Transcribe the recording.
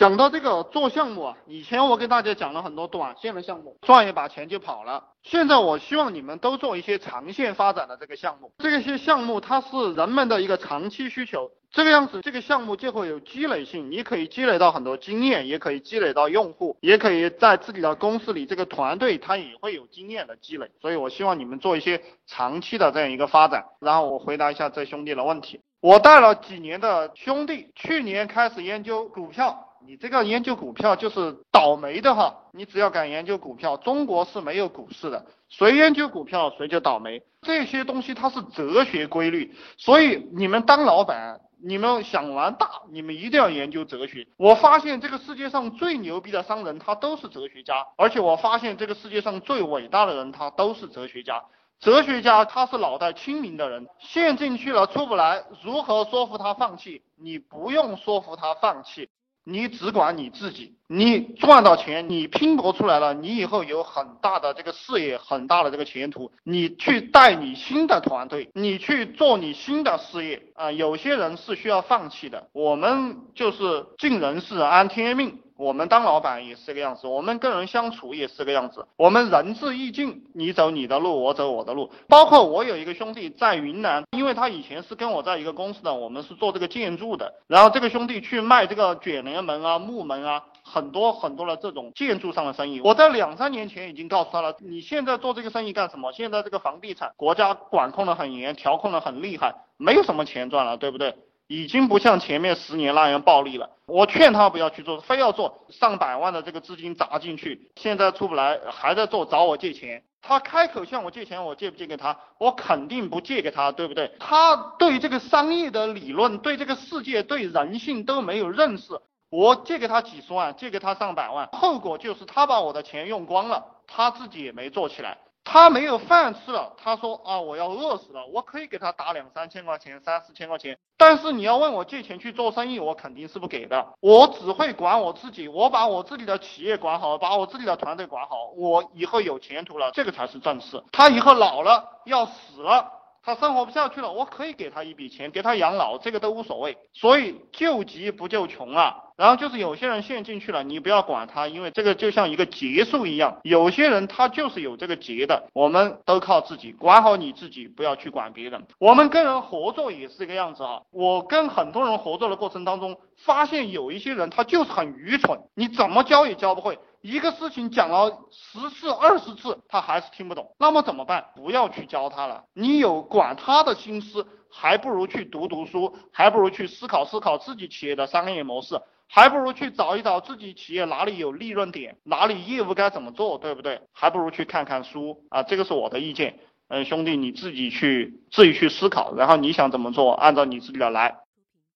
讲到这个做项目啊，以前我给大家讲了很多短线的项目，赚一把钱就跑了。现在我希望你们都做一些长线发展的这个项目，这些项目它是人们的一个长期需求，这个样子这个项目就会有积累性，你可以积累到很多经验，也可以积累到用户，也可以在自己的公司里这个团队它也会有经验的积累。所以我希望你们做一些长期的这样一个发展。然后我回答一下这兄弟的问题，我带了几年的兄弟，去年开始研究股票。你这个研究股票就是倒霉的哈，你只要敢研究股票，中国是没有股市的，谁研究股票谁就倒霉。这些东西它是哲学规律，所以你们当老板，你们想玩大，你们一定要研究哲学。我发现这个世界上最牛逼的商人他都是哲学家，而且我发现这个世界上最伟大的人他都是哲学家。哲学家他是脑袋清明的人，陷进去了出不来，如何说服他放弃？你不用说服他放弃。你只管你自己，你赚到钱，你拼搏出来了，你以后有很大的这个事业，很大的这个前途，你去带你新的团队，你去做你新的事业啊。有些人是需要放弃的，我们就是尽人事安天命。我们当老板也是这个样子，我们跟人相处也是这个样子。我们仁至义尽，你走你的路，我走我的路。包括我有一个兄弟在云南，因为他以前是跟我在一个公司的，我们是做这个建筑的。然后这个兄弟去卖这个卷帘门啊、木门啊，很多很多的这种建筑上的生意。我在两三年前已经告诉他了，你现在做这个生意干什么？现在这个房地产国家管控的很严，调控的很厉害，没有什么钱赚了，对不对？已经不像前面十年那样暴利了。我劝他不要去做，非要做上百万的这个资金砸进去，现在出不来，还在做，找我借钱。他开口向我借钱，我借不借给他？我肯定不借给他，对不对？他对这个商业的理论，对这个世界，对人性都没有认识。我借给他几十万，借给他上百万，后果就是他把我的钱用光了，他自己也没做起来。他没有饭吃了，他说啊，我要饿死了。我可以给他打两三千块钱，三四千块钱，但是你要问我借钱去做生意，我肯定是不给的。我只会管我自己，我把我自己的企业管好，把我自己的团队管好，我以后有前途了，这个才是正事。他以后老了要死了。他生活不下去了，我可以给他一笔钱，给他养老，这个都无所谓。所以救急不救穷啊。然后就是有些人陷进去了，你不要管他，因为这个就像一个结束一样。有些人他就是有这个结的，我们都靠自己，管好你自己，不要去管别人。我们跟人合作也是这个样子啊。我跟很多人合作的过程当中，发现有一些人他就是很愚蠢，你怎么教也教不会。一个事情讲了十次、二十次，他还是听不懂，那么怎么办？不要去教他了。你有管他的心思，还不如去读读书，还不如去思考思考自己企业的商业模式，还不如去找一找自己企业哪里有利润点，哪里业务该怎么做，对不对？还不如去看看书啊，这个是我的意见。嗯，兄弟，你自己去自己去思考，然后你想怎么做，按照你自己的来。